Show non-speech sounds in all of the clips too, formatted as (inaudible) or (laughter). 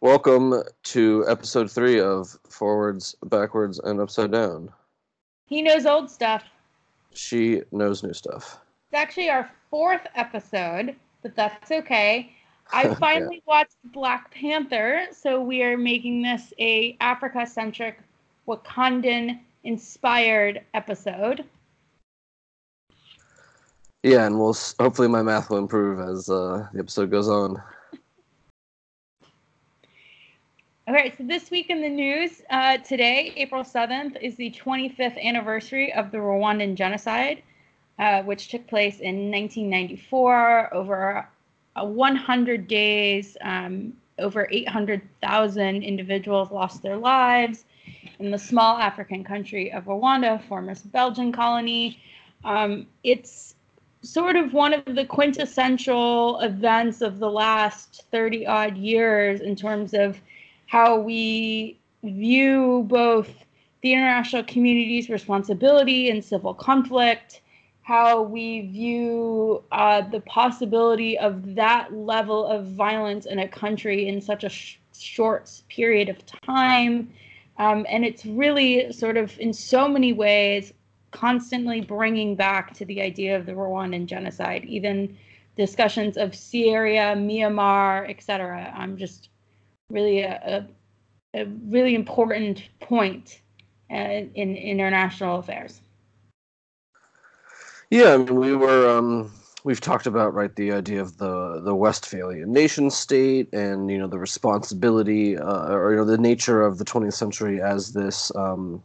Welcome to episode three of Forwards, Backwards, and Upside Down. He knows old stuff. She knows new stuff. It's actually our fourth episode, but that's okay. (laughs) I finally yeah. watched Black Panther, so we are making this a Africa-centric, Wakandan-inspired episode. Yeah, and we'll hopefully my math will improve as uh, the episode goes on. Okay, so this week in the news, uh, today, April 7th, is the 25th anniversary of the Rwandan genocide, uh, which took place in 1994. Over 100 days, um, over 800,000 individuals lost their lives in the small African country of Rwanda, former Belgian colony. Um, it's sort of one of the quintessential events of the last 30 odd years in terms of how we view both the international community's responsibility in civil conflict, how we view uh, the possibility of that level of violence in a country in such a sh- short period of time. Um, and it's really sort of, in so many ways, constantly bringing back to the idea of the Rwandan genocide, even discussions of Syria, Myanmar, etc. I'm just really a, a, a really important point uh, in international affairs. Yeah, I mean, we were um, we've talked about right the idea of the the Westphalian nation state and you know the responsibility uh, or you know the nature of the 20th century as this um,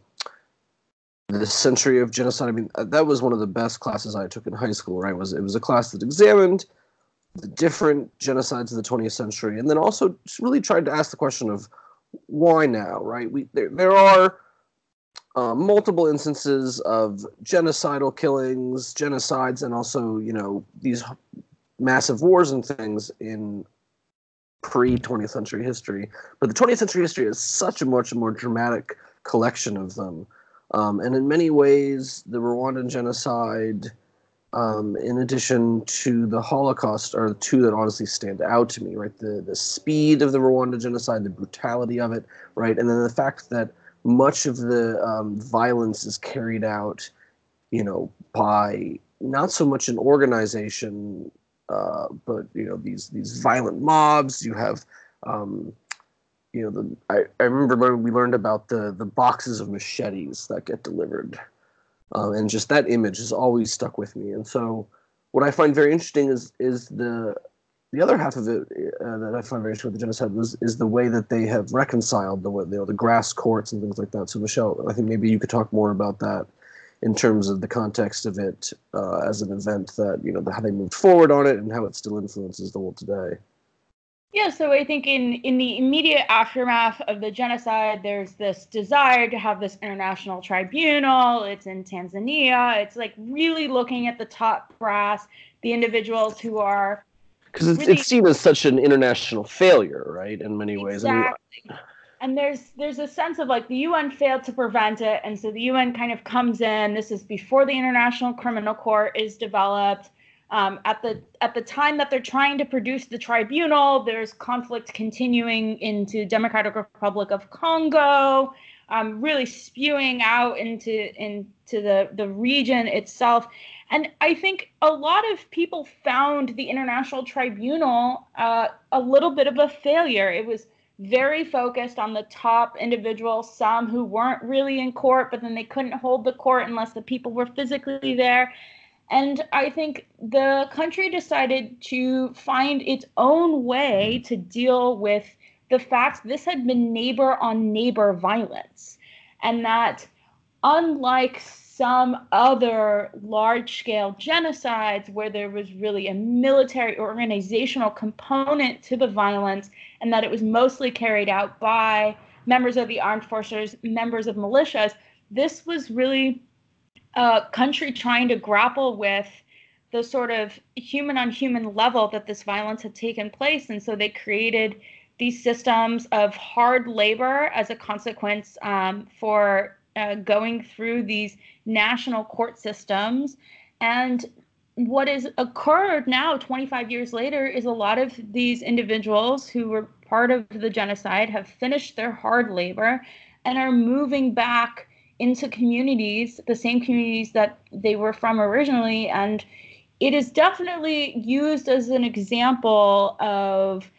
this century of genocide. I mean, that was one of the best classes I took in high school. Right, was it was a class that examined the different genocides of the 20th century, and then also really tried to ask the question of why now, right? We there there are uh, multiple instances of genocidal killings, genocides, and also you know these massive wars and things in pre 20th century history. But the 20th century history is such a much more dramatic collection of them, um, and in many ways, the Rwandan genocide um, in addition to the Holocaust, are the two that honestly stand out to me, right? The the speed of the Rwanda genocide, the brutality of it, right, and then the fact that much of the um, violence is carried out, you know, by not so much an organization, uh, but you know these these violent mobs. You have, um, you know, the I, I remember we learned about the the boxes of machetes that get delivered um, and just that image has always stuck with me. And so, what I find very interesting is is the the other half of it uh, that I find very interesting with the genocide was is the way that they have reconciled the you know the grass courts and things like that. So Michelle, I think maybe you could talk more about that in terms of the context of it uh, as an event that you know how they moved forward on it and how it still influences the world today. Yeah, so I think in in the immediate aftermath of the genocide, there's this desire to have this international tribunal. It's in Tanzania. It's like really looking at the top brass, the individuals who are because it's, really, it's seen as such an international failure, right? In many ways. Exactly. I mean, and there's there's a sense of like the UN failed to prevent it, and so the UN kind of comes in. This is before the International Criminal Court is developed um, at the at the time that they're trying to produce the tribunal, there's conflict continuing into Democratic Republic of Congo, um, really spewing out into into the the region itself. And I think a lot of people found the International Tribunal uh, a little bit of a failure. It was very focused on the top individuals, some who weren't really in court, but then they couldn't hold the court unless the people were physically there. And I think the country decided to find its own way to deal with the fact this had been neighbor on neighbor violence. And that, unlike some other large scale genocides where there was really a military organizational component to the violence, and that it was mostly carried out by members of the armed forces, members of militias, this was really a country trying to grapple with the sort of human on human level that this violence had taken place. And so they created these systems of hard labor as a consequence um, for uh, going through these national court systems. And what has occurred now, 25 years later, is a lot of these individuals who were part of the genocide have finished their hard labor and are moving back into communities, the same communities that they were from originally. And it is definitely used as an example of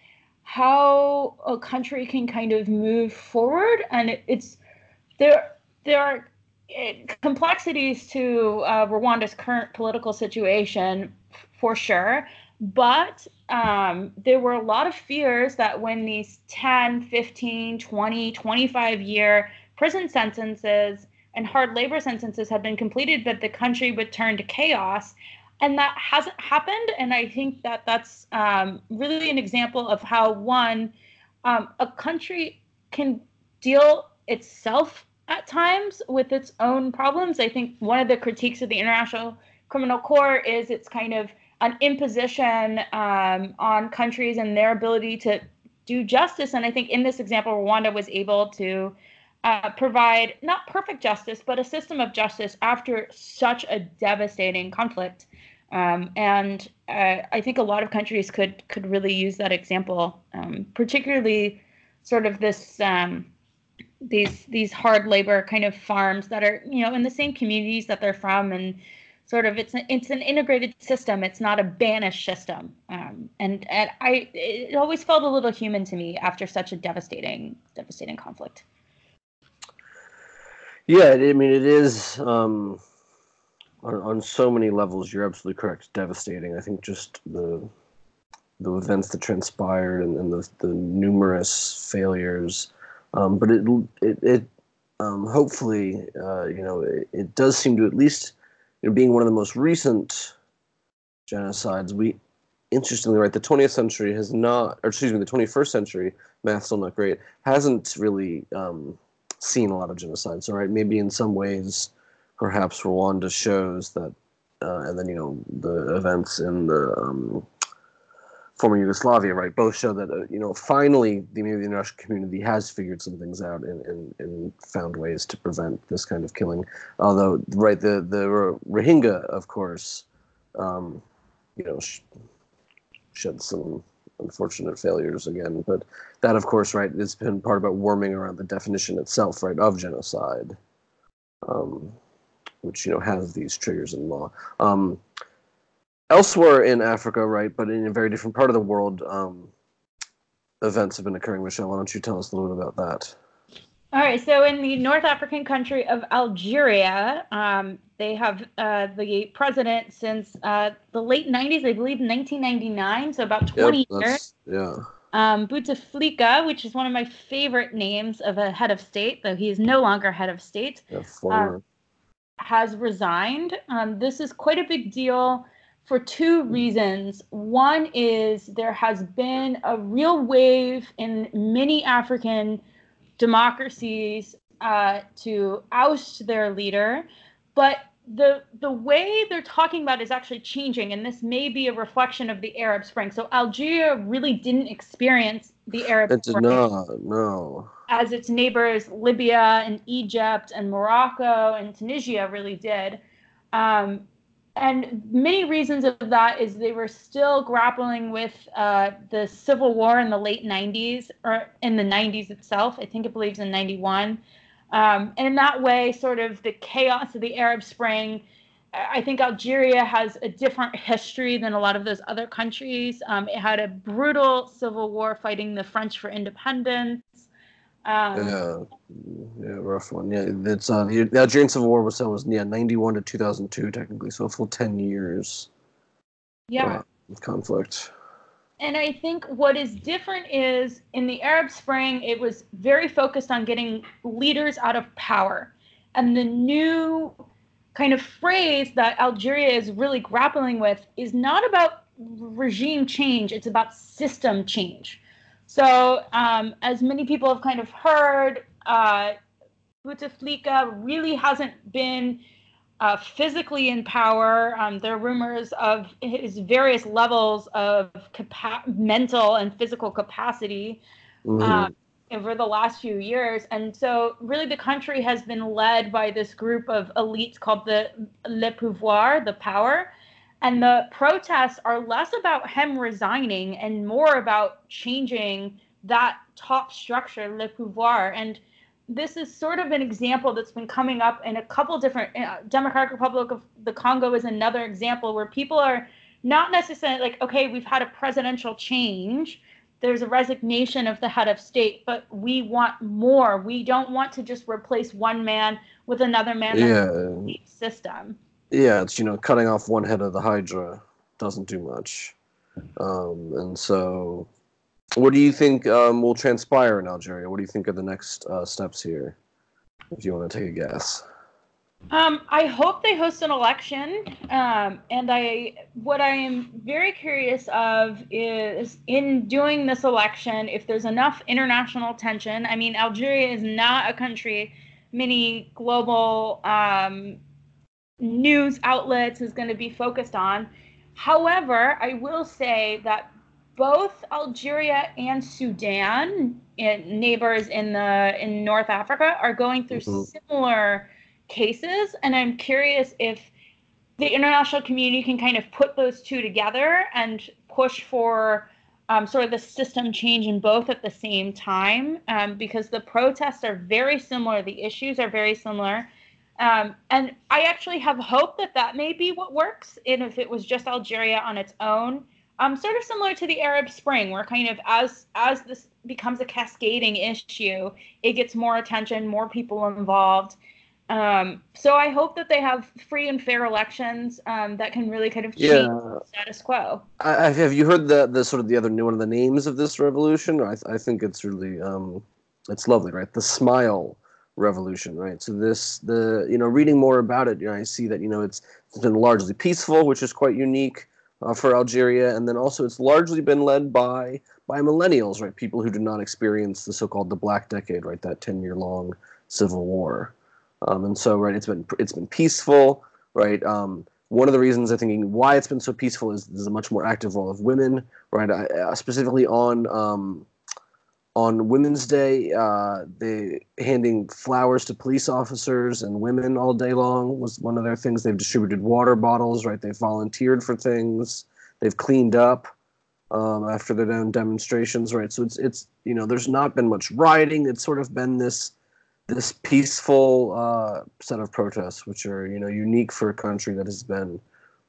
how a country can kind of move forward. And it's there, there are complexities to uh, Rwanda's current political situation for sure. But um, there were a lot of fears that when these 10, 15, 20, 25 year prison sentences and hard labor sentences had been completed, that the country would turn to chaos. And that hasn't happened. And I think that that's um, really an example of how, one, um, a country can deal itself at times with its own problems. I think one of the critiques of the International Criminal Court is its kind of an imposition um, on countries and their ability to do justice. And I think in this example, Rwanda was able to uh, provide not perfect justice, but a system of justice after such a devastating conflict. Um, and uh, I think a lot of countries could could really use that example, um, particularly sort of this um, these these hard labor kind of farms that are you know in the same communities that they're from. And sort of it's an, it's an integrated system. It's not a banished system. Um, and and i it always felt a little human to me after such a devastating devastating conflict yeah i mean it is um, on, on so many levels you're absolutely correct. Devastating. I think just the the events that transpired and, and the, the numerous failures um, but it it, it um, hopefully uh, you know it, it does seem to at least you know, being one of the most recent genocides, we interestingly, right, the 20th century has not, or excuse me, the 21st century, math's still not great, hasn't really um, seen a lot of genocides. All right, maybe in some ways, perhaps Rwanda shows that, uh, and then you know the events in the um, former Yugoslavia, right, both show that uh, you know finally the, the international community has figured some things out and, and, and found ways to prevent this kind of killing. Although, right, the the Rohingya, of course, um, you know, sh- shed some unfortunate failures again. But that, of course, right, has been part about warming around the definition itself, right, of genocide, um, which you know has these triggers in law. Um, elsewhere in Africa, right, but in a very different part of the world, um, events have been occurring. Michelle, why don't you tell us a little bit about that? All right, so in the North African country of Algeria, um, they have uh, the president since uh, the late 90s, I believe 1999, so about 20 yep, years. Yeah. Um, Bouteflika, which is one of my favorite names of a head of state, though he is no longer head of state, yeah. Uh, has resigned. Um, this is quite a big deal for two reasons. One is there has been a real wave in many African democracies uh, to oust their leader, but the the way they're talking about is actually changing, and this may be a reflection of the Arab Spring. So Algeria really didn't experience the Arab it Spring. Did not, no. As its neighbors Libya and Egypt and Morocco and Tunisia really did. Um, and many reasons of that is they were still grappling with uh, the civil war in the late 90s or in the 90s itself. I think it believes in 91 um, and in that way sort of the chaos of the arab spring i think algeria has a different history than a lot of those other countries. Um, it had a brutal civil war fighting the french for independence um, yeah, yeah, rough one. Yeah, it's uh, the Algerian Civil War was that was yeah ninety one to two thousand two technically, so a full ten years. Yeah. Uh, of conflict. And I think what is different is in the Arab Spring, it was very focused on getting leaders out of power, and the new kind of phrase that Algeria is really grappling with is not about regime change; it's about system change so, um, as many people have kind of heard, uh, Bouteflika really hasn't been uh, physically in power. Um, there are rumors of his various levels of capa- mental and physical capacity mm-hmm. uh, over the last few years. And so, really, the country has been led by this group of elites called the Le Pouvoir, the power. And the protests are less about him resigning and more about changing that top structure, le pouvoir. And this is sort of an example that's been coming up in a couple different. Uh, Democratic Republic of the Congo is another example where people are not necessarily like, okay, we've had a presidential change. There's a resignation of the head of state, but we want more. We don't want to just replace one man with another man. Yeah. System. Yeah, it's you know cutting off one head of the hydra doesn't do much, um, and so what do you think um, will transpire in Algeria? What do you think are the next uh, steps here? If you want to take a guess. Um, I hope they host an election, um, and I what I am very curious of is in doing this election if there's enough international tension. I mean, Algeria is not a country many global um, news outlets is going to be focused on. However, I will say that both Algeria and Sudan, neighbors in the in North Africa, are going through mm-hmm. similar cases, and I'm curious if the international community can kind of put those two together and push for um, sort of the system change in both at the same time, um, because the protests are very similar, the issues are very similar. Um, and I actually have hope that that may be what works. And if it was just Algeria on its own, um, sort of similar to the Arab Spring, where kind of as as this becomes a cascading issue, it gets more attention, more people involved. Um, so I hope that they have free and fair elections um, that can really kind of change yeah. status quo. I, have you heard the the sort of the other new one of the names of this revolution? I, I think it's really um, it's lovely, right? The smile revolution, right? So this the you know reading more about it, you know, I see that you know it's it's been largely peaceful, which is quite unique uh, for Algeria, and then also it's largely been led by by millennials, right? People who did not experience the so-called the Black Decade, right? That ten-year-long civil war, um, and so right, it's been it's been peaceful, right? Um, one of the reasons I think why it's been so peaceful is there's a much more active role of women, right? Uh, specifically on um, on Women's Day, uh, they handing flowers to police officers and women all day long was one of their things. They've distributed water bottles, right? They've volunteered for things. They've cleaned up um, after their own demonstrations, right? So it's it's you know there's not been much rioting. It's sort of been this this peaceful uh, set of protests, which are you know unique for a country that has been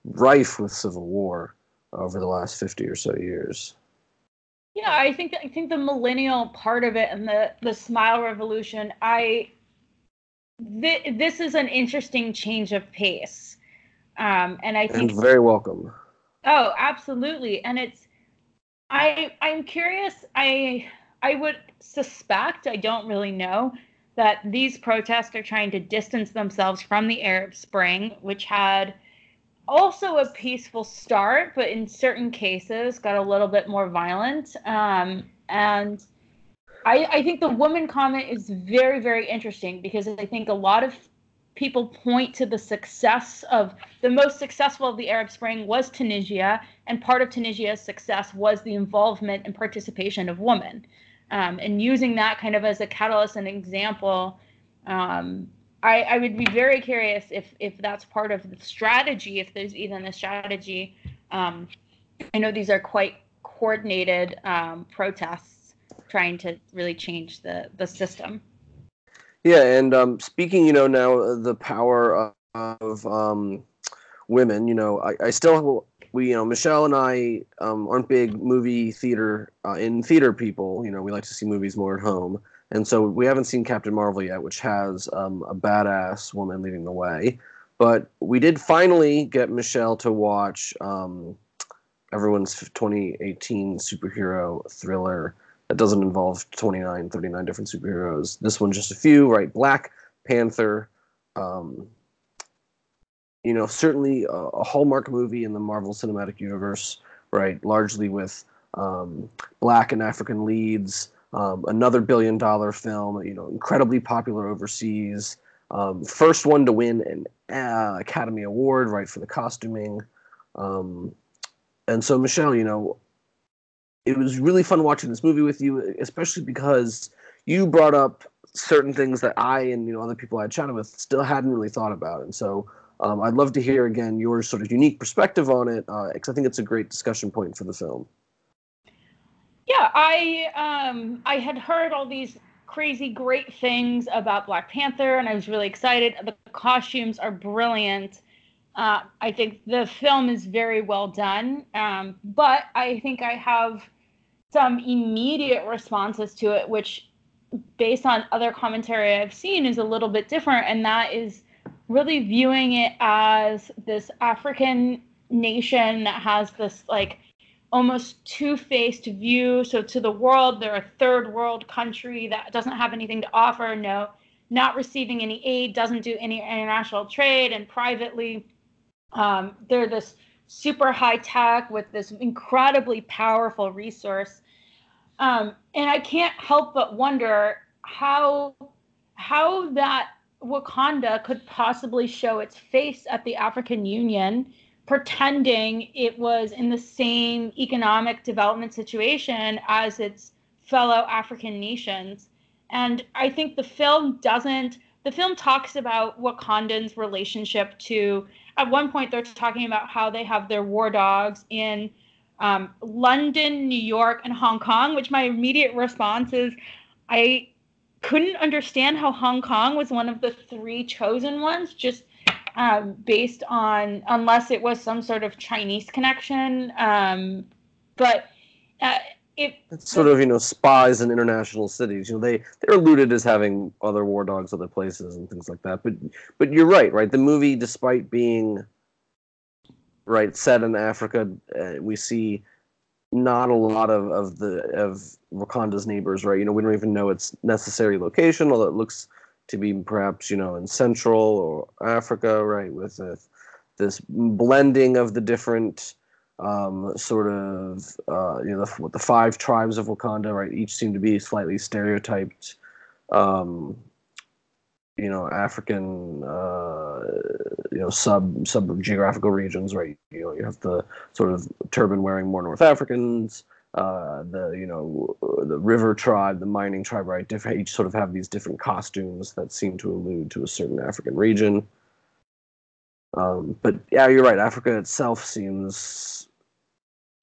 rife with civil war over the last fifty or so years. Yeah, I think I think the millennial part of it and the the smile revolution. I th- this is an interesting change of pace, um, and I think and very welcome. Oh, absolutely, and it's I I'm curious. I I would suspect I don't really know that these protests are trying to distance themselves from the Arab Spring, which had also a peaceful start, but in certain cases got a little bit more violent. Um, and I, I think the woman comment is very, very interesting because I think a lot of people point to the success of the most successful of the Arab Spring was Tunisia, and part of Tunisia's success was the involvement and participation of women. Um, and using that kind of as a catalyst and example um, I, I would be very curious if if that's part of the strategy, if there's even a strategy. Um, I know these are quite coordinated um, protests trying to really change the the system. Yeah, and um, speaking, you know, now uh, the power of um, women. You know, I, I still we you know Michelle and I um, aren't big movie theater uh, in theater people. You know, we like to see movies more at home. And so we haven't seen Captain Marvel yet, which has um, a badass woman leading the way. But we did finally get Michelle to watch um, everyone's 2018 superhero thriller that doesn't involve 29, 39 different superheroes. This one just a few, right? Black Panther. Um, you know, certainly a, a, hallmark movie in the Marvel Cinematic Universe, right? Largely with um, black and African leads. Um, another billion dollar film, you know, incredibly popular overseas. Um, first one to win an uh, Academy Award, right, for the costuming. Um, and so, Michelle, you know, it was really fun watching this movie with you, especially because you brought up certain things that I and you know other people I chatted with still hadn't really thought about. And so, um, I'd love to hear again your sort of unique perspective on it, because uh, I think it's a great discussion point for the film. Yeah, I um I had heard all these crazy great things about Black Panther, and I was really excited. The costumes are brilliant. Uh, I think the film is very well done, um, but I think I have some immediate responses to it, which, based on other commentary I've seen, is a little bit different, and that is really viewing it as this African nation that has this like almost two-faced view. So to the world, they're a third world country that doesn't have anything to offer, no, not receiving any aid, doesn't do any international trade, and privately, um, they're this super high tech with this incredibly powerful resource. Um, and I can't help but wonder how how that Wakanda could possibly show its face at the African Union pretending it was in the same economic development situation as its fellow African nations. And I think the film doesn't, the film talks about Wakandans' relationship to, at one point, they're talking about how they have their war dogs in um, London, New York, and Hong Kong, which my immediate response is I couldn't understand how Hong Kong was one of the three chosen ones, just um, based on unless it was some sort of Chinese connection. Um, but uh, it, it's sort of you know spies in international cities. You know they they're alluded as having other war dogs other places and things like that. But but you're right, right? The movie, despite being right set in Africa, uh, we see not a lot of, of the of Wakanda's neighbors, right? You know, we don't even know its necessary location, although it looks to be perhaps you know in Central or Africa, right, with this blending of the different um, sort of uh, you know the, the five tribes of Wakanda, right? Each seem to be slightly stereotyped, um, you know, African, uh, you know, sub sub geographical regions, right? You know, you have the sort of turban wearing more North Africans uh, the you know the river tribe, the mining tribe, right? Different, each sort of have these different costumes that seem to allude to a certain African region. Um, but yeah, you're right. Africa itself seems,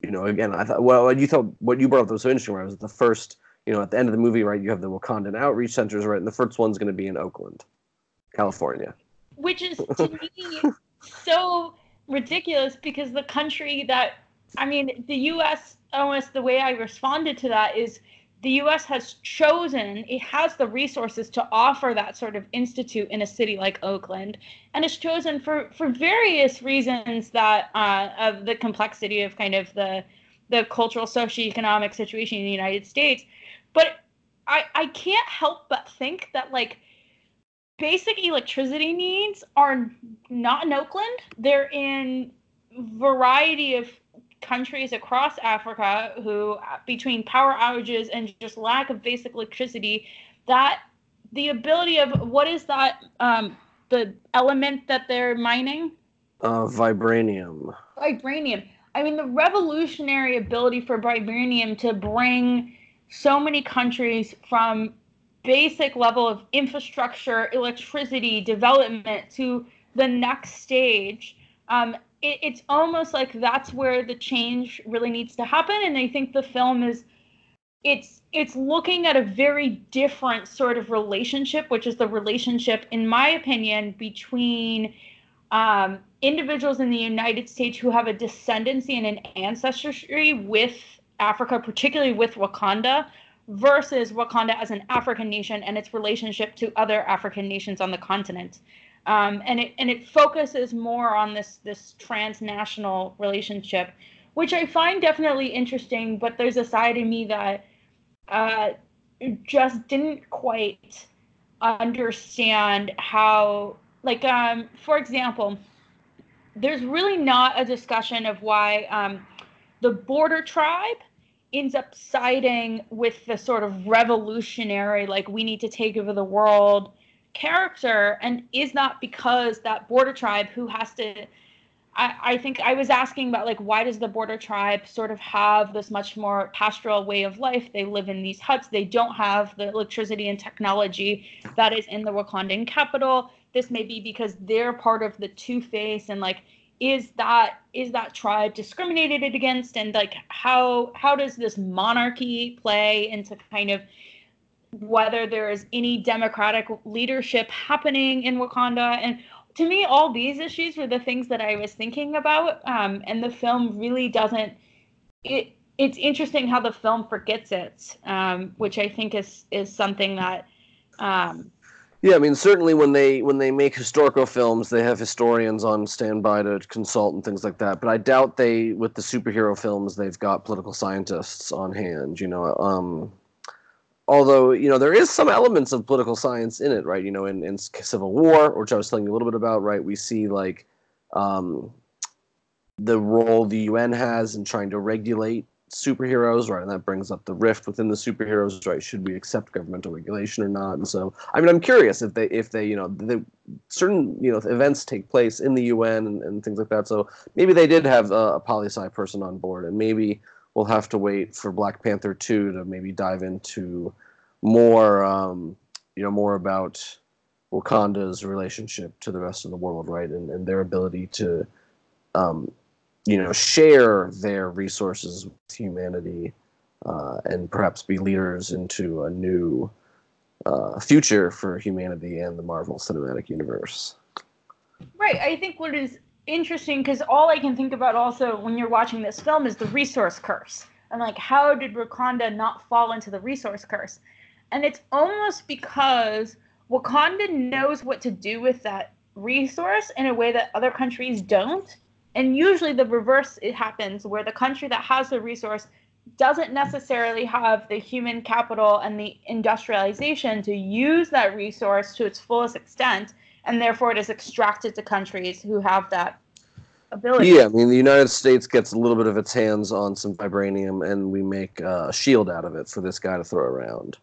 you know, again, I thought, well, you thought what you brought up was so interesting. Right? Was the first, you know, at the end of the movie, right? You have the Wakandan outreach centers, right? And the first one's going to be in Oakland, California. Which is (laughs) to me so ridiculous because the country that, I mean, the U.S almost the way I responded to that is the US has chosen, it has the resources to offer that sort of institute in a city like Oakland, and it's chosen for, for various reasons that uh, of the complexity of kind of the the cultural socioeconomic situation in the United States. But I, I can't help but think that like basic electricity needs are not in Oakland. They're in variety of countries across Africa who, between power outages and just lack of basic electricity, that the ability of what is that um, the element that they're mining? Uh, vibranium. Vibranium. I mean, the revolutionary ability for vibranium to bring so many countries from basic level of infrastructure, electricity, development to the next stage um, it, it's almost like that's where the change really needs to happen. And i think the film is it's it's looking at a very different sort of relationship which is the relationship in my opinion between um, individuals in the united states who have a descendancy and an ancestry with africa particularly with wakanda versus wakanda as an african nation and its relationship to other african nations on the continent um, and it and it focuses more on this this transnational relationship, which I find definitely interesting. But there's a side of me that uh, just didn't quite understand how, like, um, for example, there's really not a discussion of why um, the border tribe ends up siding with the sort of revolutionary, like we need to take over the world character and is not because that border tribe who has to I, I think I was asking about like why does the border tribe sort of have this much more pastoral way of life? They live in these huts. They don't have the electricity and technology that is in the Wakandan capital. This may be because they're part of the two face and like is that is that tribe discriminated against and like how how does this monarchy play into kind of whether there is any democratic leadership happening in Wakanda and to me all these issues were the things that I was thinking about um, and the film really doesn't it it's interesting how the film forgets it um, which I think is is something that um, yeah, I mean, certainly when they when they make historical films, they have historians on standby to consult and things like that. But I doubt they, with the superhero films, they've got political scientists on hand. You know, um, although you know there is some elements of political science in it, right? You know, in, in Civil War, which I was telling you a little bit about, right? We see like um, the role the UN has in trying to regulate superheroes, right? And that brings up the rift within the superheroes, right? Should we accept governmental regulation or not? And so, I mean, I'm curious if they, if they, you know, the certain, you know, events take place in the UN and, and things like that. So maybe they did have a, a poli sci person on board, and maybe we'll have to wait for Black Panther two to maybe dive into more, um, you know, more about Wakanda's relationship to the rest of the world, right, and, and their ability to um, you know share their resources with humanity uh, and perhaps be leaders into a new uh, future for humanity and the Marvel Cinematic Universe. Right. I think what is interesting because all I can think about also when you're watching this film is the resource curse. And like, how did Wakanda not fall into the resource curse? And it's almost because Wakanda knows what to do with that resource in a way that other countries don't and usually the reverse it happens where the country that has the resource doesn't necessarily have the human capital and the industrialization to use that resource to its fullest extent and therefore it is extracted to countries who have that ability yeah i mean the united states gets a little bit of its hands on some vibranium and we make a shield out of it for this guy to throw around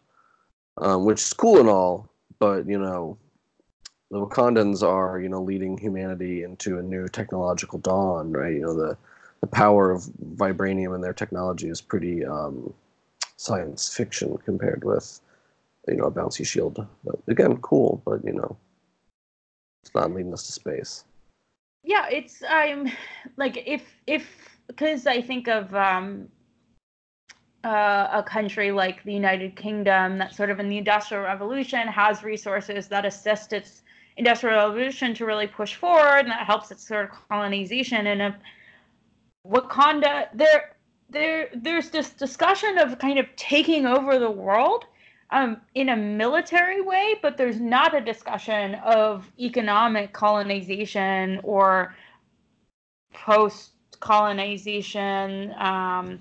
um, which is cool and all but you know the Wakandans are, you know, leading humanity into a new technological dawn, right? You know, the the power of vibranium and their technology is pretty um, science fiction compared with, you know, a bouncy shield. But again, cool, but you know, it's not leading us to space. Yeah, it's I'm like if if because I think of um, uh, a country like the United Kingdom that sort of in the Industrial Revolution has resources that assist its industrial revolution to really push forward, and that helps its sort of colonization. And if Wakanda, there, there, there's this discussion of kind of taking over the world um, in a military way, but there's not a discussion of economic colonization or post colonization um,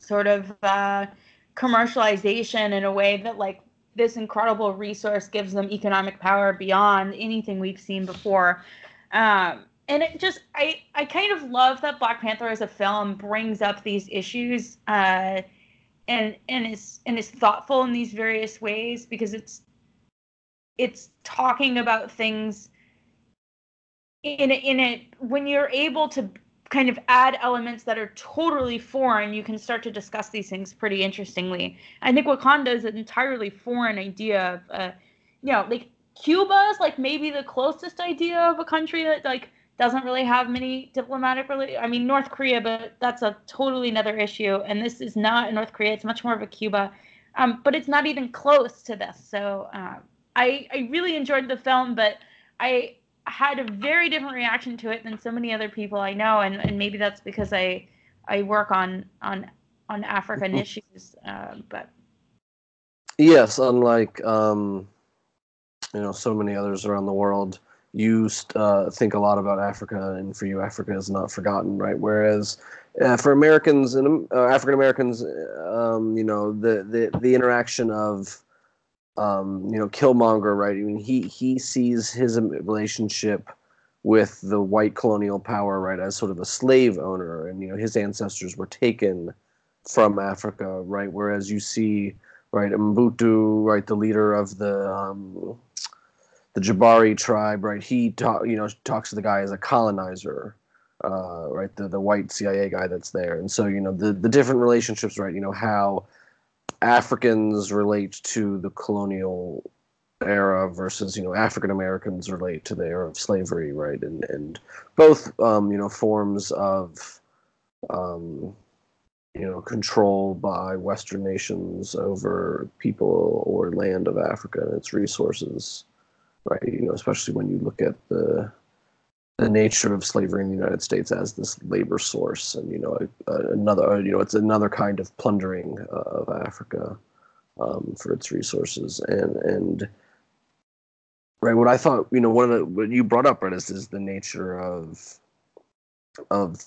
sort of uh, commercialization in a way that like this incredible resource gives them economic power beyond anything we've seen before. Um, and it just, I, I kind of love that Black Panther as a film brings up these issues uh, and and is and is thoughtful in these various ways because it's it's talking about things in a, in it when you're able to kind of add elements that are totally foreign, you can start to discuss these things pretty interestingly. I think Wakanda is an entirely foreign idea of, uh, you know, like Cuba is like maybe the closest idea of a country that like doesn't really have many diplomatic relations. I mean, North Korea, but that's a totally another issue. And this is not North Korea; it's much more of a Cuba. Um, but it's not even close to this. So uh, I I really enjoyed the film, but I had a very different reaction to it than so many other people I know, and, and maybe that's because I I work on on on African mm-hmm. issues, uh, but yes, unlike um, you know so many others around the world, you uh, think a lot about Africa, and for you, Africa is not forgotten, right? Whereas uh, for Americans and uh, African Americans, um, you know the, the the interaction of um, you know, Killmonger, right? I mean, he he sees his relationship with the white colonial power, right, as sort of a slave owner, and you know, his ancestors were taken from Africa, right? Whereas you see, right, Mbutu, right, the leader of the um, the Jabari tribe, right? He talk, you know, talks to the guy as a colonizer, uh, right? The the white CIA guy that's there, and so you know, the the different relationships, right? You know how Africans relate to the colonial era versus you know African Americans relate to the era of slavery, right? And and both um, you know forms of um, you know control by Western nations over people or land of Africa and its resources, right? You know, especially when you look at the the nature of slavery in the United States as this labor source, and you know another you know it's another kind of plundering uh, of Africa um, for its resources, and and right what I thought you know one of the what you brought up right is, is the nature of of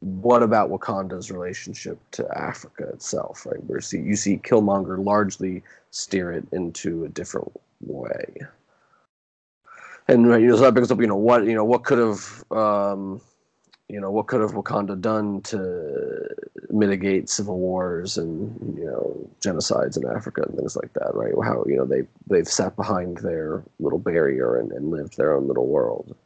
what about Wakanda's relationship to Africa itself, right? Where see you see Killmonger largely steer it into a different way and you know so that brings up you know what you know what could have um, you know what could have Wakanda done to mitigate civil wars and you know genocides in Africa and things like that, right? How you know they they've sat behind their little barrier and, and lived their own little world,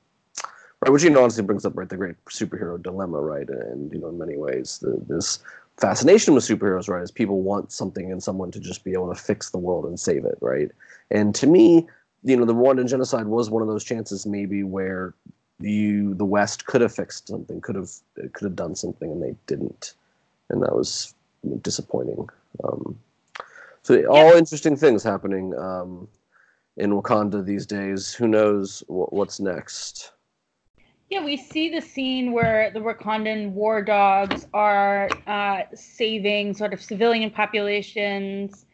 right? Which you know honestly brings up right the great superhero dilemma, right? And you know in many ways the, this fascination with superheroes, right, is people want something and someone to just be able to fix the world and save it, right? And to me, you know, the Rwandan genocide was one of those chances maybe where you the West could have fixed something, could have could have done something, and they didn't, and that was disappointing. Um, so yeah. all interesting things happening um, in Wakanda these days. Who knows what's next? Yeah, we see the scene where the Wakandan war dogs are uh, saving sort of civilian populations,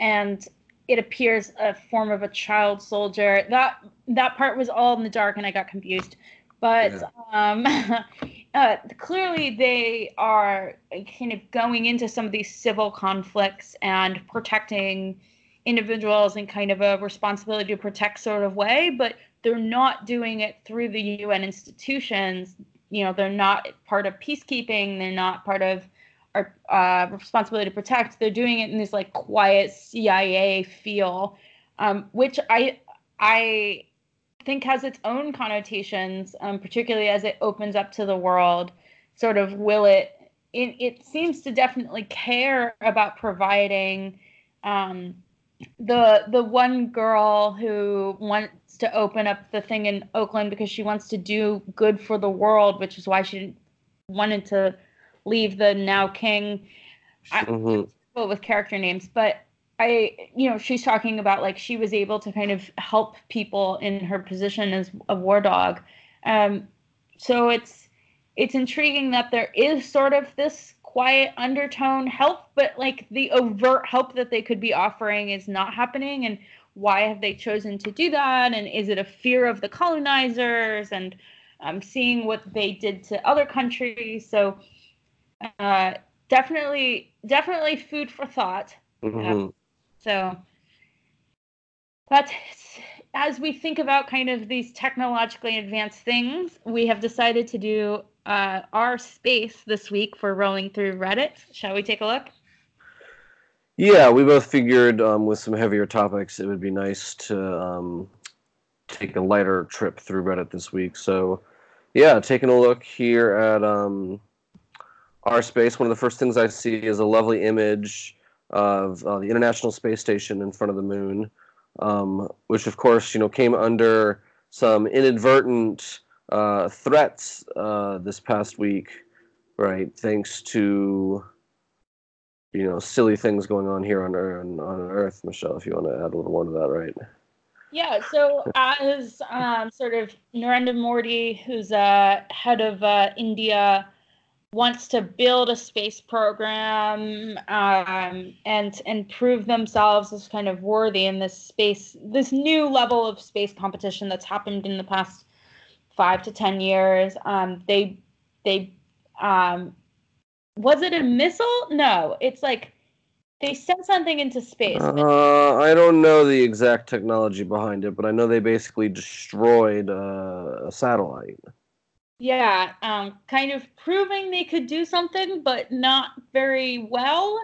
and it appears a form of a child soldier. That that part was all in the dark, and I got confused. But yeah. um, (laughs) uh, clearly, they are kind of going into some of these civil conflicts and protecting individuals in kind of a responsibility to protect sort of way. But they're not doing it through the UN institutions. You know, they're not part of peacekeeping. They're not part of our uh, responsibility to protect, they're doing it in this like quiet CIA feel, um, which I I think has its own connotations, um, particularly as it opens up to the world. Sort of will it? It, it seems to definitely care about providing um, the the one girl who wants to open up the thing in Oakland because she wants to do good for the world, which is why she wanted to leave the now king. Mm-hmm. I, with character names, but I, you know, she's talking about like she was able to kind of help people in her position as a war dog. Um, so it's it's intriguing that there is sort of this quiet undertone help, but like the overt help that they could be offering is not happening. And why have they chosen to do that? And is it a fear of the colonizers and um, seeing what they did to other countries? So uh, definitely, definitely food for thought. Mm-hmm. so, but as we think about kind of these technologically advanced things, we have decided to do uh, our space this week for rolling through Reddit. Shall we take a look? Yeah, we both figured um, with some heavier topics, it would be nice to um, take a lighter trip through Reddit this week. So, yeah, taking a look here at um, our space, one of the first things I see is a lovely image of uh, the International Space Station in front of the moon, um, which of course you know came under some inadvertent uh, threats uh, this past week, right? Thanks to you know silly things going on here on on, on Earth. Michelle, if you want to add a little more to that, right? Yeah, so as um, sort of Narendra Modi, who's uh, head of uh, India wants to build a space program um, and and prove themselves as kind of worthy in this space this new level of space competition that's happened in the past five to ten years. Um, they they um, was it a missile? No it's like they sent something into space. Uh, i don't know the exact technology behind it but i know they basically destroyed uh, a satellite yeah, um, kind of proving they could do something, but not very well.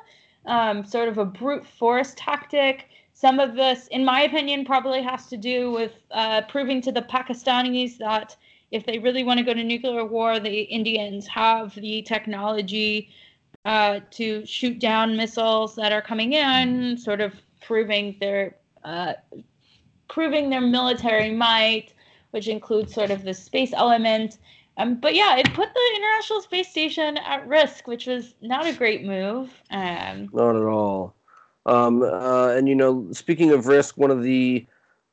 Um, sort of a brute force tactic. Some of this, in my opinion, probably has to do with uh, proving to the Pakistanis that if they really want to go to nuclear war, the Indians have the technology uh, to shoot down missiles that are coming in, sort of proving their uh, proving their military might, which includes sort of the space element. Um, but yeah, it put the International Space Station at risk, which was not a great move. Um, not at all. Um, uh, and you know, speaking of risk, one of the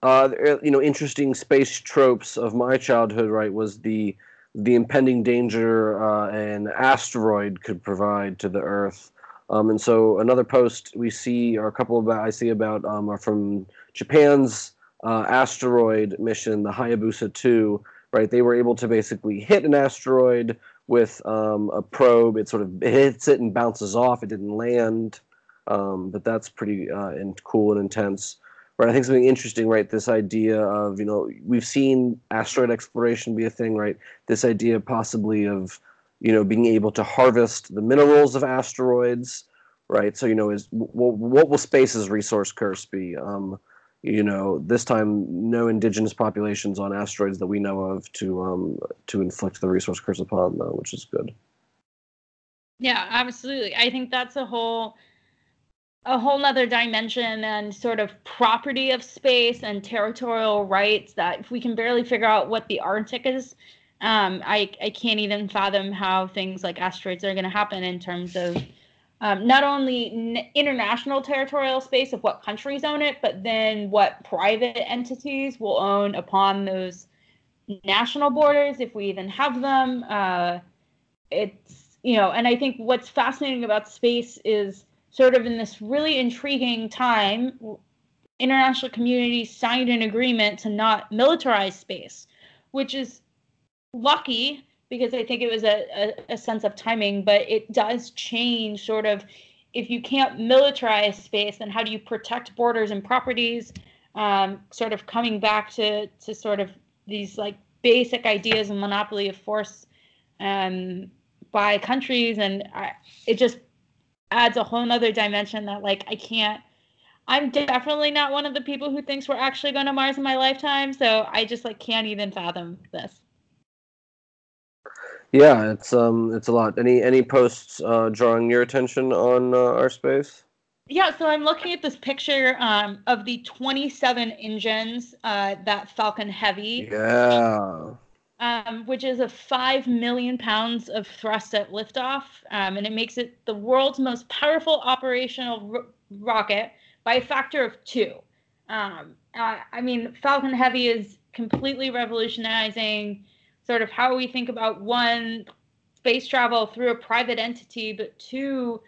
uh, you know interesting space tropes of my childhood, right, was the the impending danger uh, an asteroid could provide to the Earth. Um, and so another post we see, or a couple of I see about, um, are from Japan's uh, asteroid mission, the Hayabusa 2. Right, they were able to basically hit an asteroid with um, a probe. It sort of hits it and bounces off. It didn't land, um, but that's pretty uh, and cool and intense. Right, I think something interesting, right? This idea of you know we've seen asteroid exploration be a thing, right? This idea possibly of you know, being able to harvest the minerals of asteroids, right? So, you know, is what, what will space's resource curse be? Um, you know, this time no indigenous populations on asteroids that we know of to um, to inflict the resource curse upon, though, which is good. Yeah, absolutely. I think that's a whole a whole nother dimension and sort of property of space and territorial rights that if we can barely figure out what the Arctic is um, I, I can't even fathom how things like asteroids are going to happen in terms of um, not only n- international territorial space of what countries own it, but then what private entities will own upon those national borders, if we even have them. Uh, it's, you know, and I think what's fascinating about space is sort of in this really intriguing time, international communities signed an agreement to not militarize space, which is lucky because I think it was a, a, a, sense of timing, but it does change sort of if you can't militarize space, then how do you protect borders and properties? Um, sort of coming back to, to sort of these like basic ideas of monopoly of force um, by countries. And I, it just adds a whole nother dimension that like I can't I'm definitely not one of the people who thinks we're actually going to Mars in my lifetime, so I just like can't even fathom this. Yeah, it's um, it's a lot. Any any posts uh, drawing your attention on uh, our space? Yeah, so I'm looking at this picture um, of the 27 engines uh, that Falcon Heavy. Yeah. Um, which is a five million pounds of thrust at liftoff, um, and it makes it the world's most powerful operational ro- rocket by a factor of two. Um, I mean, Falcon Heavy is completely revolutionizing sort of how we think about one space travel through a private entity, but two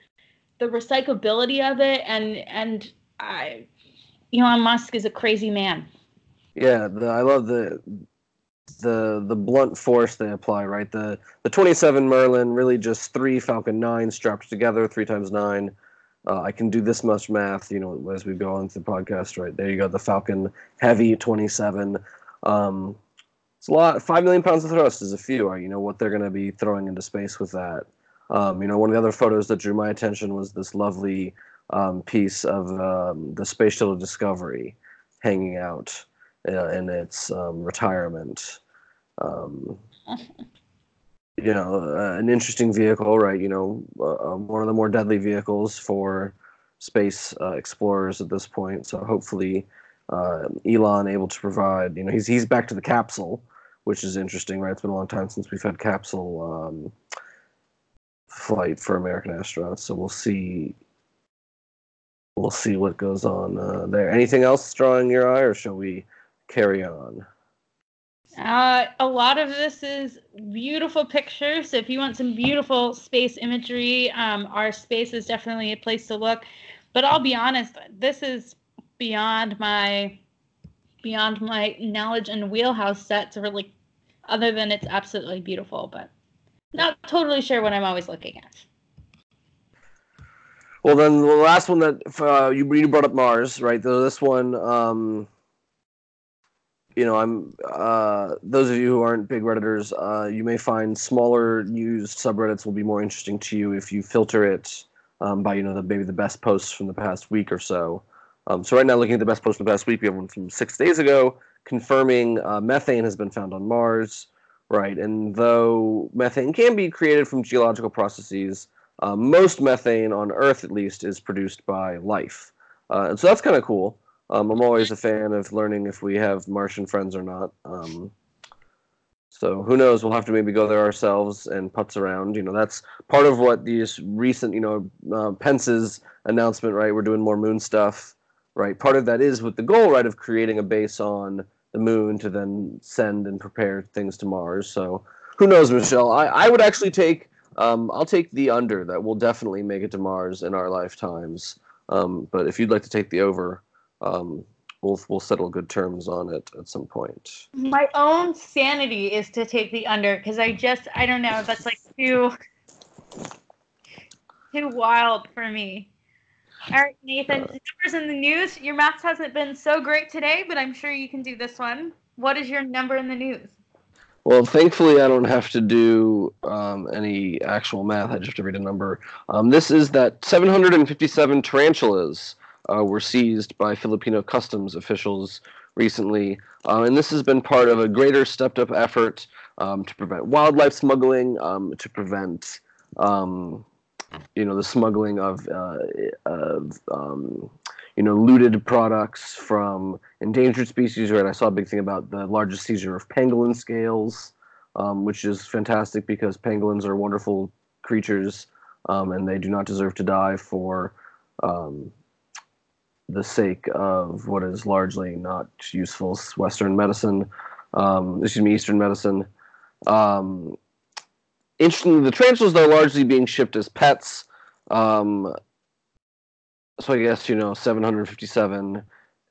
the recyclability of it and and I, Elon Musk is a crazy man. Yeah, the, I love the the the blunt force they apply. Right, the the 27 Merlin really just three Falcon 9 strapped together, three times nine. Uh, I can do this much math, you know, as we go on the podcast. Right there, you go. The Falcon Heavy 27. Um, it's a lot. Five million pounds of thrust is a few. You know what they're going to be throwing into space with that. Um, you know, one of the other photos that drew my attention was this lovely um, piece of um, the space shuttle Discovery hanging out uh, in its um, retirement. Um, (laughs) you know, uh, an interesting vehicle, right? You know, uh, um, one of the more deadly vehicles for space uh, explorers at this point. So hopefully, uh, Elon able to provide. You know, he's he's back to the capsule, which is interesting, right? It's been a long time since we've had capsule um, flight for American astronauts, so we'll see. We'll see what goes on uh, there. Anything else drawing your eye, or shall we carry on? Uh, a lot of this is beautiful pictures. So if you want some beautiful space imagery, um, our space is definitely a place to look. But I'll be honest, this is beyond my beyond my knowledge and wheelhouse set to really other than it's absolutely beautiful but not totally sure what i'm always looking at. Well then the last one that uh, you, brought up mars right? So this one um, you know i'm uh, those of you who aren't big redditors uh, you may find smaller used subreddits will be more interesting to you if you filter it um, by you know the maybe the best posts from the past week or so um, so right now, looking at the best post of the past week, we have one from six days ago confirming uh, methane has been found on Mars. Right, and though methane can be created from geological processes, uh, most methane on Earth, at least, is produced by life, uh, and so that's kind of cool. Um, I'm always a fan of learning if we have Martian friends or not. Um, so who knows? We'll have to maybe go there ourselves and putz around. You know, that's part of what these recent, you know, uh, Pence's announcement, right? We're doing more moon stuff, right? Part of that is with the goal, right, of creating a base on the moon to then send and prepare things to Mars. So who knows, Michelle? I, I would actually take, um, I'll take the under that we'll definitely make it to Mars in our lifetimes. Um, but if you'd like to take the over, um, we'll we'll settle good terms on it at some point. My own sanity is to take the under because I just I don't know that's like too too wild for me. All right, Nathan, numbers in the news. Your math hasn't been so great today, but I'm sure you can do this one. What is your number in the news? Well, thankfully, I don't have to do um, any actual math. I just have to read a number. Um, this is that 757 tarantulas uh, were seized by Filipino customs officials recently. Uh, and this has been part of a greater stepped up effort um, to prevent wildlife smuggling, um, to prevent um, you know the smuggling of, uh, of um, you know looted products from endangered species. Right, I saw a big thing about the largest seizure of pangolin scales, um, which is fantastic because pangolins are wonderful creatures um, and they do not deserve to die for um, the sake of what is largely not useful Western medicine. Um, excuse me, Eastern medicine. Interestingly, the tarantulas are largely being shipped as pets. Um, so I guess you know 757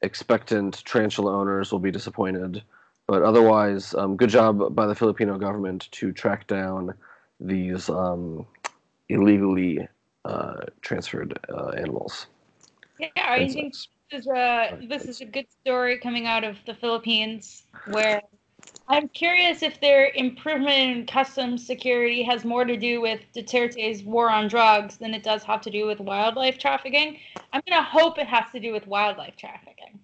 expectant tarantula owners will be disappointed, but otherwise, um, good job by the Filipino government to track down these um, illegally uh, transferred uh, animals. Yeah, I think this is a this is a good story coming out of the Philippines where I'm curious if their improvement in customs security has more to do with Duterte's war on drugs than it does have to do with wildlife trafficking. I'm going to hope it has to do with wildlife trafficking.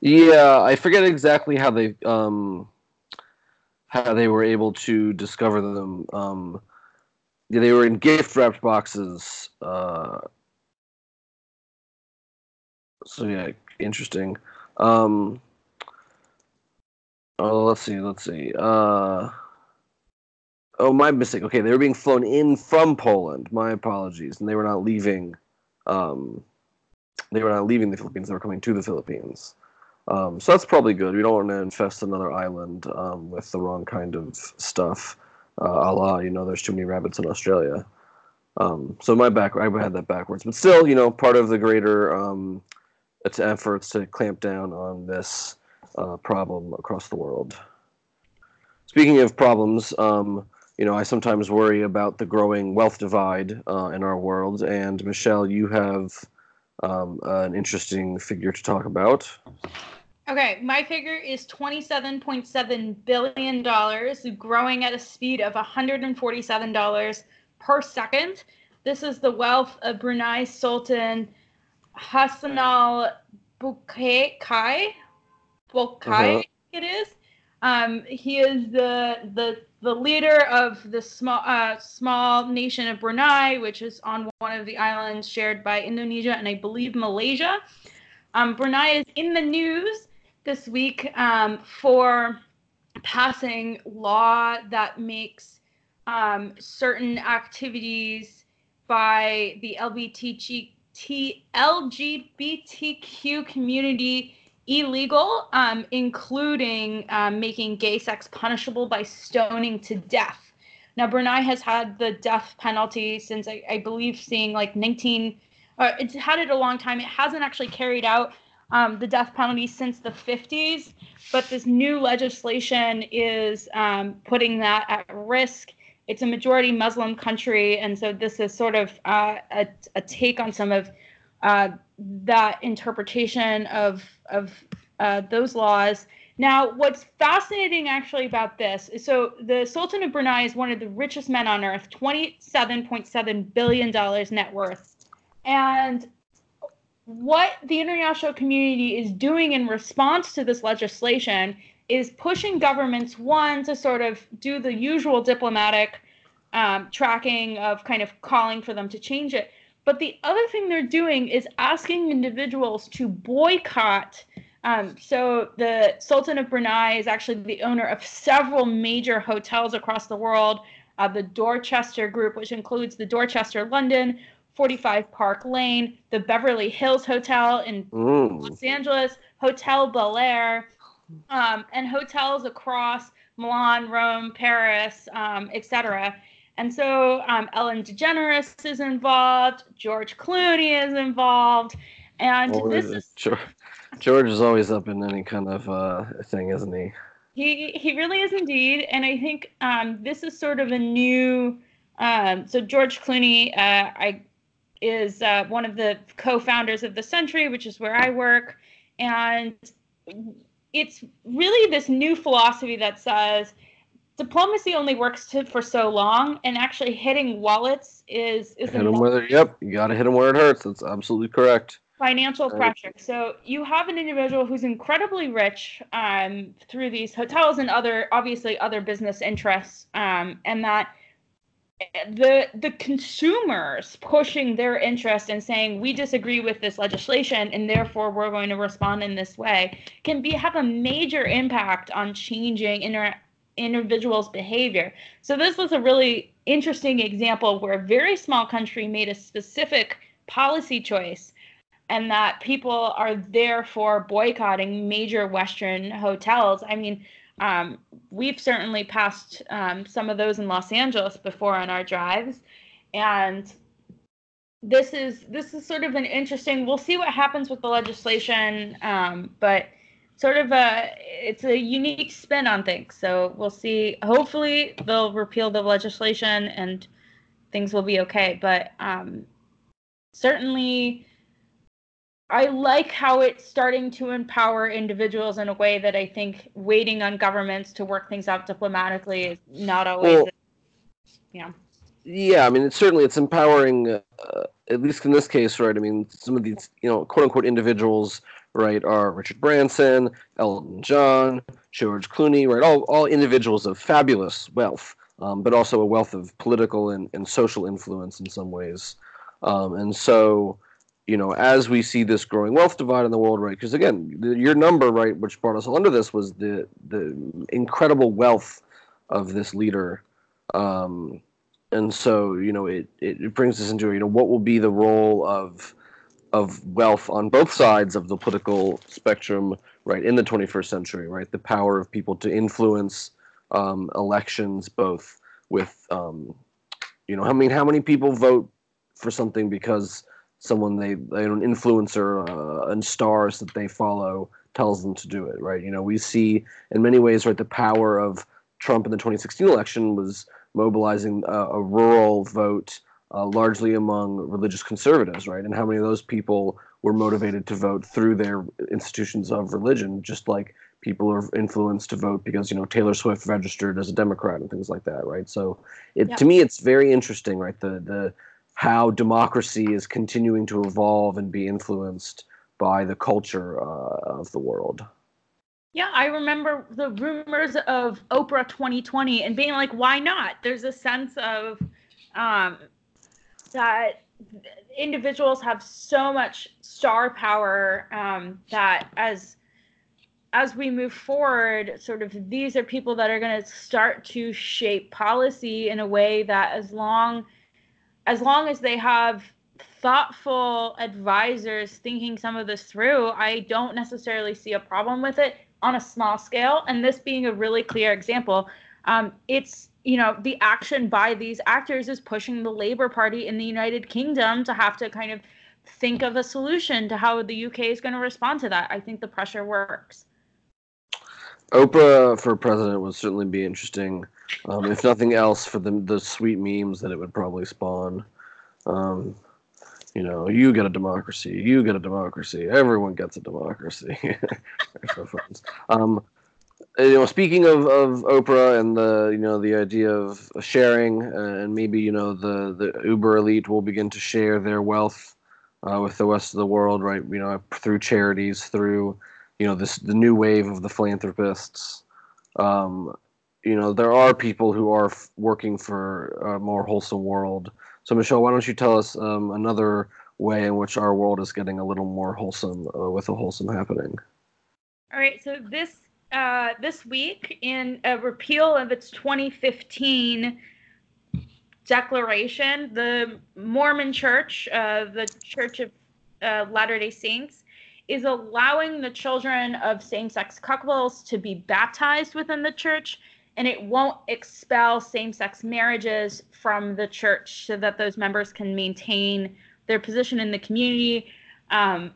Yeah, I forget exactly how they um, how they were able to discover them. Um, they were in gift wrapped boxes. Uh, so yeah, interesting. Um, Oh, let's see. Let's see. Uh, oh, my mistake. Okay, they were being flown in from Poland. My apologies, and they were not leaving. Um, they were not leaving the Philippines. They were coming to the Philippines. Um, so that's probably good. We don't want to infest another island um, with the wrong kind of stuff. Uh, a la, you know, there's too many rabbits in Australia. Um, so my back, I had that backwards, but still, you know, part of the greater um, efforts to clamp down on this uh, problem across the world. Speaking of problems, um, you know, I sometimes worry about the growing wealth divide uh, in our world. And Michelle, you have um, an interesting figure to talk about. Okay, my figure is $27.7 billion, growing at a speed of $147 per second. This is the wealth of Brunei Sultan Hassanal al Kai, Bokai, uh-huh. it is. Um, he is the the the leader of the small uh, small nation of Brunei, which is on one of the islands shared by Indonesia and I believe Malaysia. Um, Brunei is in the news this week um, for passing law that makes um, certain activities by the LGBTQ, LGBTQ community illegal, um, including um, making gay sex punishable by stoning to death. Now, Brunei has had the death penalty since I, I believe seeing like 19, uh, it's had it a long time. It hasn't actually carried out um, the death penalty since the 50s, but this new legislation is um, putting that at risk. It's a majority Muslim country, and so this is sort of uh, a, a take on some of uh, that interpretation of of uh, those laws. Now, what's fascinating actually about this is so the Sultan of Brunei is one of the richest men on earth, $27.7 billion net worth. And what the international community is doing in response to this legislation is pushing governments, one, to sort of do the usual diplomatic um, tracking of kind of calling for them to change it, But the other thing they're doing is asking individuals to boycott. Um, so the Sultan of Brunei is actually the owner of several major hotels across the world. Uh, the Dorchester Group, which includes the Dorchester London, 45 Park Lane, the Beverly Hills Hotel in mm. Los Angeles, Hotel Bel Air, um, and hotels across Milan, Rome, Paris, um, etc. And so um, Ellen DeGeneres is involved, George Clooney is involved, and this is George, George is always up in any kind of uh, thing, isn't he? He he really is indeed, and I think um, this is sort of a new. Um, so George Clooney, uh, I is uh, one of the co-founders of the Sentry, which is where I work, and it's really this new philosophy that says diplomacy only works to, for so long, and actually hitting wallets is is hit them where yep, you got to hit them where it hurts. That's absolutely correct. Financial right. pressure. So you have an individual who's incredibly rich um, through these hotels and other, obviously, other business interests, um, and that the the consumers pushing their interest and saying we disagree with this legislation and therefore we're going to respond in this way can be have a major impact on changing inter, individuals behavior so this was a really interesting example where a very small country made a specific policy choice and that people are therefore boycotting major western hotels i mean um, we've certainly passed um, some of those in Los Angeles before on our drives, and this is this is sort of an interesting. We'll see what happens with the legislation, um, but sort of a it's a unique spin on things. So we'll see. Hopefully, they'll repeal the legislation and things will be okay. But um, certainly I like how it's starting to empower individuals in a way that I think waiting on governments to work things out diplomatically is not always, well, yeah. Yeah, I mean, it's certainly it's empowering, uh, at least in this case, right? I mean, some of these, you know, quote unquote individuals, right, are Richard Branson, Elton John, George Clooney, right? All all individuals of fabulous wealth, um, but also a wealth of political and, and social influence in some ways, um, and so you know, as we see this growing wealth divide in the world, right? Because again, the, your number, right, which brought us all under this, was the the incredible wealth of this leader, um, and so you know, it, it, it brings us into you know what will be the role of of wealth on both sides of the political spectrum, right, in the 21st century, right? The power of people to influence um, elections, both with, um, you know, I mean, how many people vote for something because someone they, they an influencer uh, and stars that they follow tells them to do it right you know we see in many ways right the power of trump in the 2016 election was mobilizing a, a rural vote uh, largely among religious conservatives right and how many of those people were motivated to vote through their institutions of religion just like people are influenced to vote because you know Taylor Swift registered as a Democrat and things like that, right? So it yeah. to me it's very interesting, right? The the how democracy is continuing to evolve and be influenced by the culture uh, of the world. Yeah, I remember the rumors of Oprah 2020 and being like, why not? There's a sense of um, that individuals have so much star power um, that as as we move forward, sort of these are people that are going to start to shape policy in a way that as long as long as they have thoughtful advisors thinking some of this through, I don't necessarily see a problem with it on a small scale. And this being a really clear example, um, it's you know the action by these actors is pushing the Labour Party in the United Kingdom to have to kind of think of a solution to how the UK is going to respond to that. I think the pressure works. Oprah for president would certainly be interesting. Um, if nothing else, for the the sweet memes that it would probably spawn. Um, you know, you get a democracy, you get a democracy, everyone gets a democracy. (laughs) um, you know, speaking of, of Oprah and the you know the idea of sharing, uh, and maybe you know the the uber elite will begin to share their wealth uh, with the rest of the world, right? You know, through charities, through you know this the new wave of the philanthropists. Um, you know, there are people who are f- working for a more wholesome world. So, Michelle, why don't you tell us um, another way in which our world is getting a little more wholesome uh, with a wholesome happening? All right. So this uh, this week, in a repeal of its 2015 declaration, the Mormon Church, uh, the Church of uh, Latter Day Saints, is allowing the children of same-sex couples to be baptized within the church and it won't expel same-sex marriages from the church so that those members can maintain their position in the community. Um,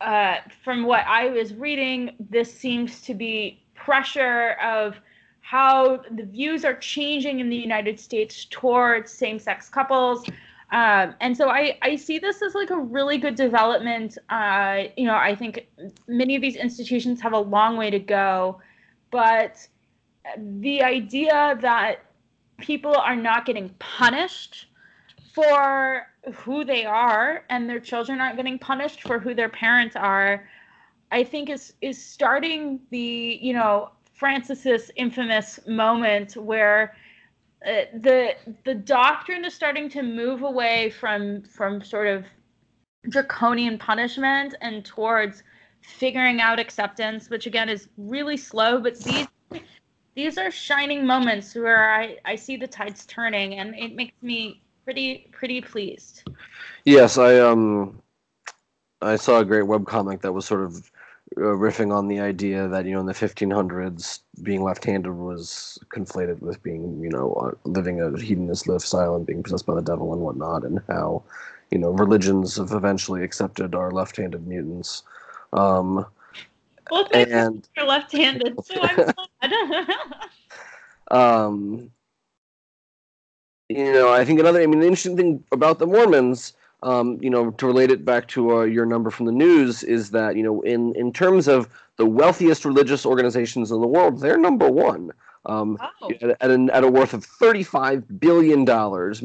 uh, from what i was reading this seems to be pressure of how the views are changing in the united states towards same-sex couples um, and so I, I see this as like a really good development. Uh, you know, I think many of these institutions have a long way to go, but the idea that people are not getting punished for who they are and their children aren't getting punished for who their parents are i think is is starting the you know francis's infamous moment where uh, the the doctrine is starting to move away from from sort of draconian punishment and towards figuring out acceptance which again is really slow but these these are shining moments where I, I see the tides turning and it makes me pretty pretty pleased. Yes, I um I saw a great webcomic that was sort of uh, riffing on the idea that you know in the 1500s being left-handed was conflated with being you know uh, living a hedonist lifestyle and being possessed by the devil and whatnot and how you know religions have eventually accepted our left-handed mutants um, well, and you're left-handed, so I'm (laughs) glad. (laughs) um, you know, I think another. I mean, the interesting thing about the Mormons, um, you know, to relate it back to uh, your number from the news, is that you know, in in terms of the wealthiest religious organizations in the world, they're number one. Um, oh. at, at, an, at a worth of $35 billion,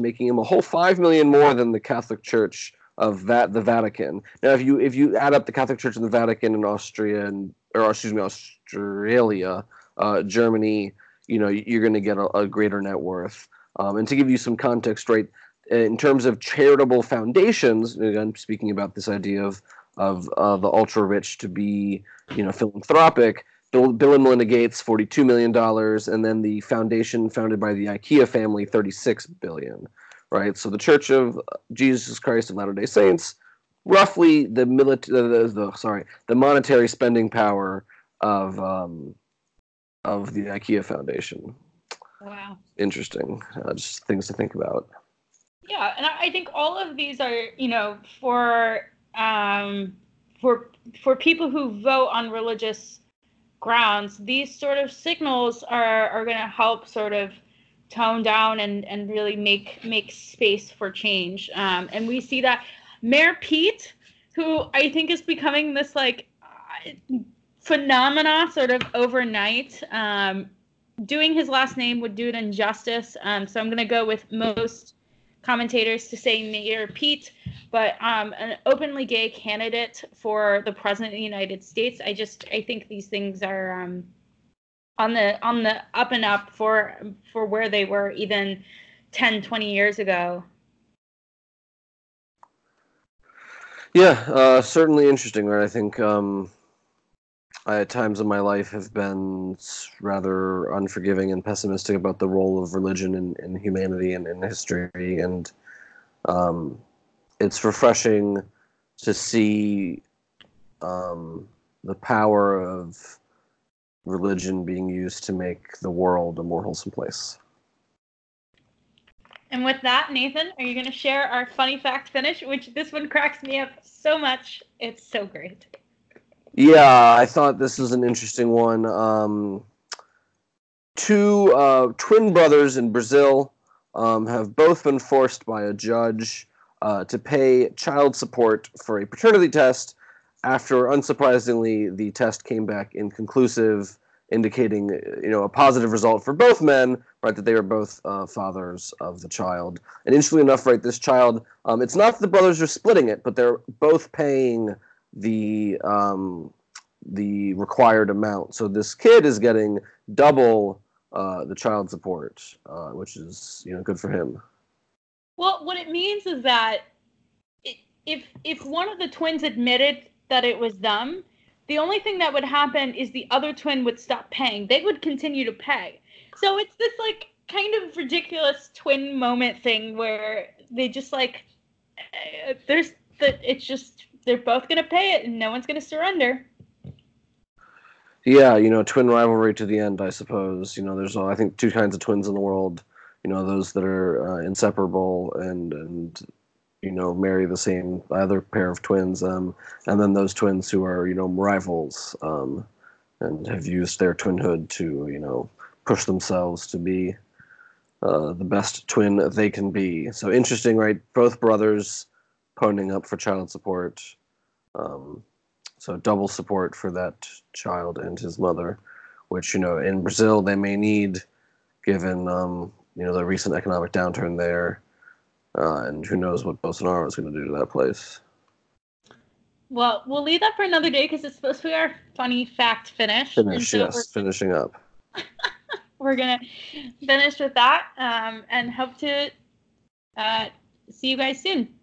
making them a whole 5 million more than the Catholic Church of that the Vatican. Now, if you if you add up the Catholic Church and the Vatican and Austria and or excuse me Australia, uh, Germany, you know you're going to get a, a, greater net worth. Um, and to give you some context, right, in terms of charitable foundations, again speaking about this idea of of uh, the ultra rich to be you know philanthropic. Bill, Bill and Melinda Gates, forty-two million dollars, and then the foundation founded by the IKEA family, thirty-six billion right? So the Church of Jesus Christ of Latter Day Saints, roughly the military, the, the, sorry, the monetary spending power of um, of the IKEA Foundation. Wow. Interesting. Uh, just things to think about. Yeah, and I think all of these are, you know, for um, for for people who vote on religious grounds, these sort of signals are are going to help sort of tone down and and really make make space for change. Um, and we see that Mayor Pete, who I think is becoming this like uh, phenomena sort of overnight. Um, doing his last name would do it injustice. Um, so I'm going to go with most commentators to say Mayor Pete, but um, an openly gay candidate for the president of the United States. I just I think these things are um, on the on the up and up for for where they were even 10 20 years ago yeah uh, certainly interesting right i think um, I, at times in my life have been rather unforgiving and pessimistic about the role of religion in, in humanity and in history and um, it's refreshing to see um, the power of religion being used to make the world a more wholesome place. And with that, Nathan, are you going to share our funny fact finish? Which this one cracks me up so much. It's so great. Yeah, I thought this was an interesting one. Um, two uh, twin brothers in Brazil um, have both been forced by a judge uh, to pay child support for a paternity test after unsurprisingly the test came back inconclusive indicating you know a positive result for both men right that they were both uh, fathers of the child and interestingly enough right this child um, it's not that the brothers are splitting it but they're both paying the um, the required amount so this kid is getting double uh, the child support uh, which is you know good for him Well, what it means is that if if one of the twins admitted that it was them, the only thing that would happen is the other twin would stop paying. They would continue to pay. So it's this like kind of ridiculous twin moment thing where they just like uh, there's the it's just they're both gonna pay it and no one's gonna surrender. Yeah, you know, twin rivalry to the end, I suppose. You know, there's I think two kinds of twins in the world. You know, those that are uh, inseparable and and you know marry the same other pair of twins, um, and then those twins who are you know rivals um, and have used their twinhood to you know push themselves to be uh, the best twin they can be. So interesting, right? Both brothers ponying up for child support. Um, so double support for that child and his mother, which you know in Brazil they may need, given um, you know the recent economic downturn there, uh, and who knows what Bolsonaro is going to do to that place. Well, we'll leave that for another day because it's supposed to be our funny fact finish. Finish, so yes, finishing up. (laughs) we're gonna finish with that um, and hope to uh, see you guys soon.